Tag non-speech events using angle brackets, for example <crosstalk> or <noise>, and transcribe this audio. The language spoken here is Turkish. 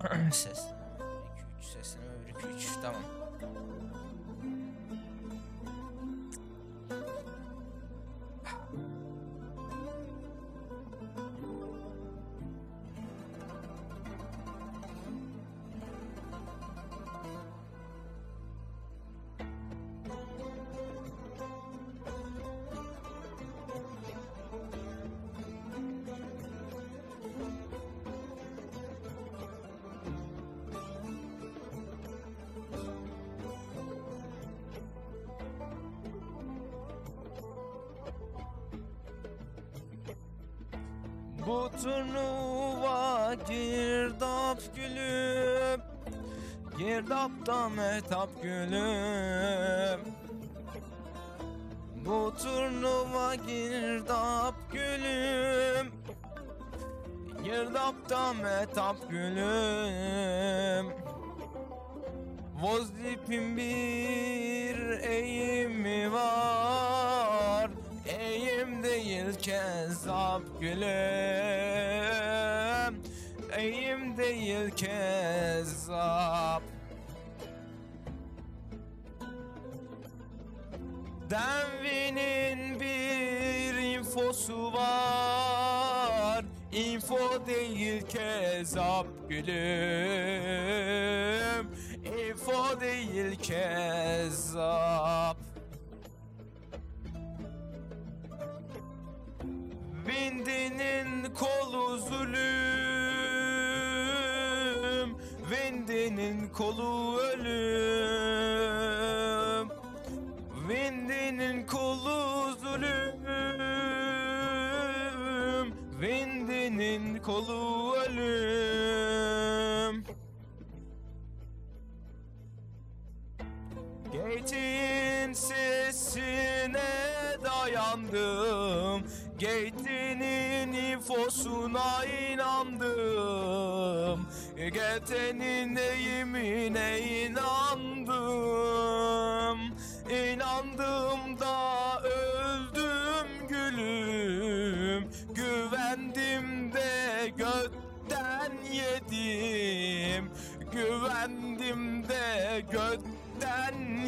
<clears throat> Ses. 1 2 3 sesleme 1 2 3 tamam. Bu turnuva girdap gülüm Girdapta metap gülüm Bu turnuva girdap gülüm Girdapta metap gülüm Vozip'in bir eğimi var Eğim değil kezzap gülüm Eğim değil kezzap Denvi'nin bir infosu var. Info değil kezap gülüm Info değil kezzap Vindi'nin kolu zulüm Vindi'nin kolu ölüm. Vindi'nin kolu zulüm Vindi'nin kolu ölüm. Gate'in sesine dayandım Gate'inin infosuna inandım. Gate'nin eğimine inandım. İnandım da öldüm gülüm. Güvendim de götten yedim. Güvendim de götten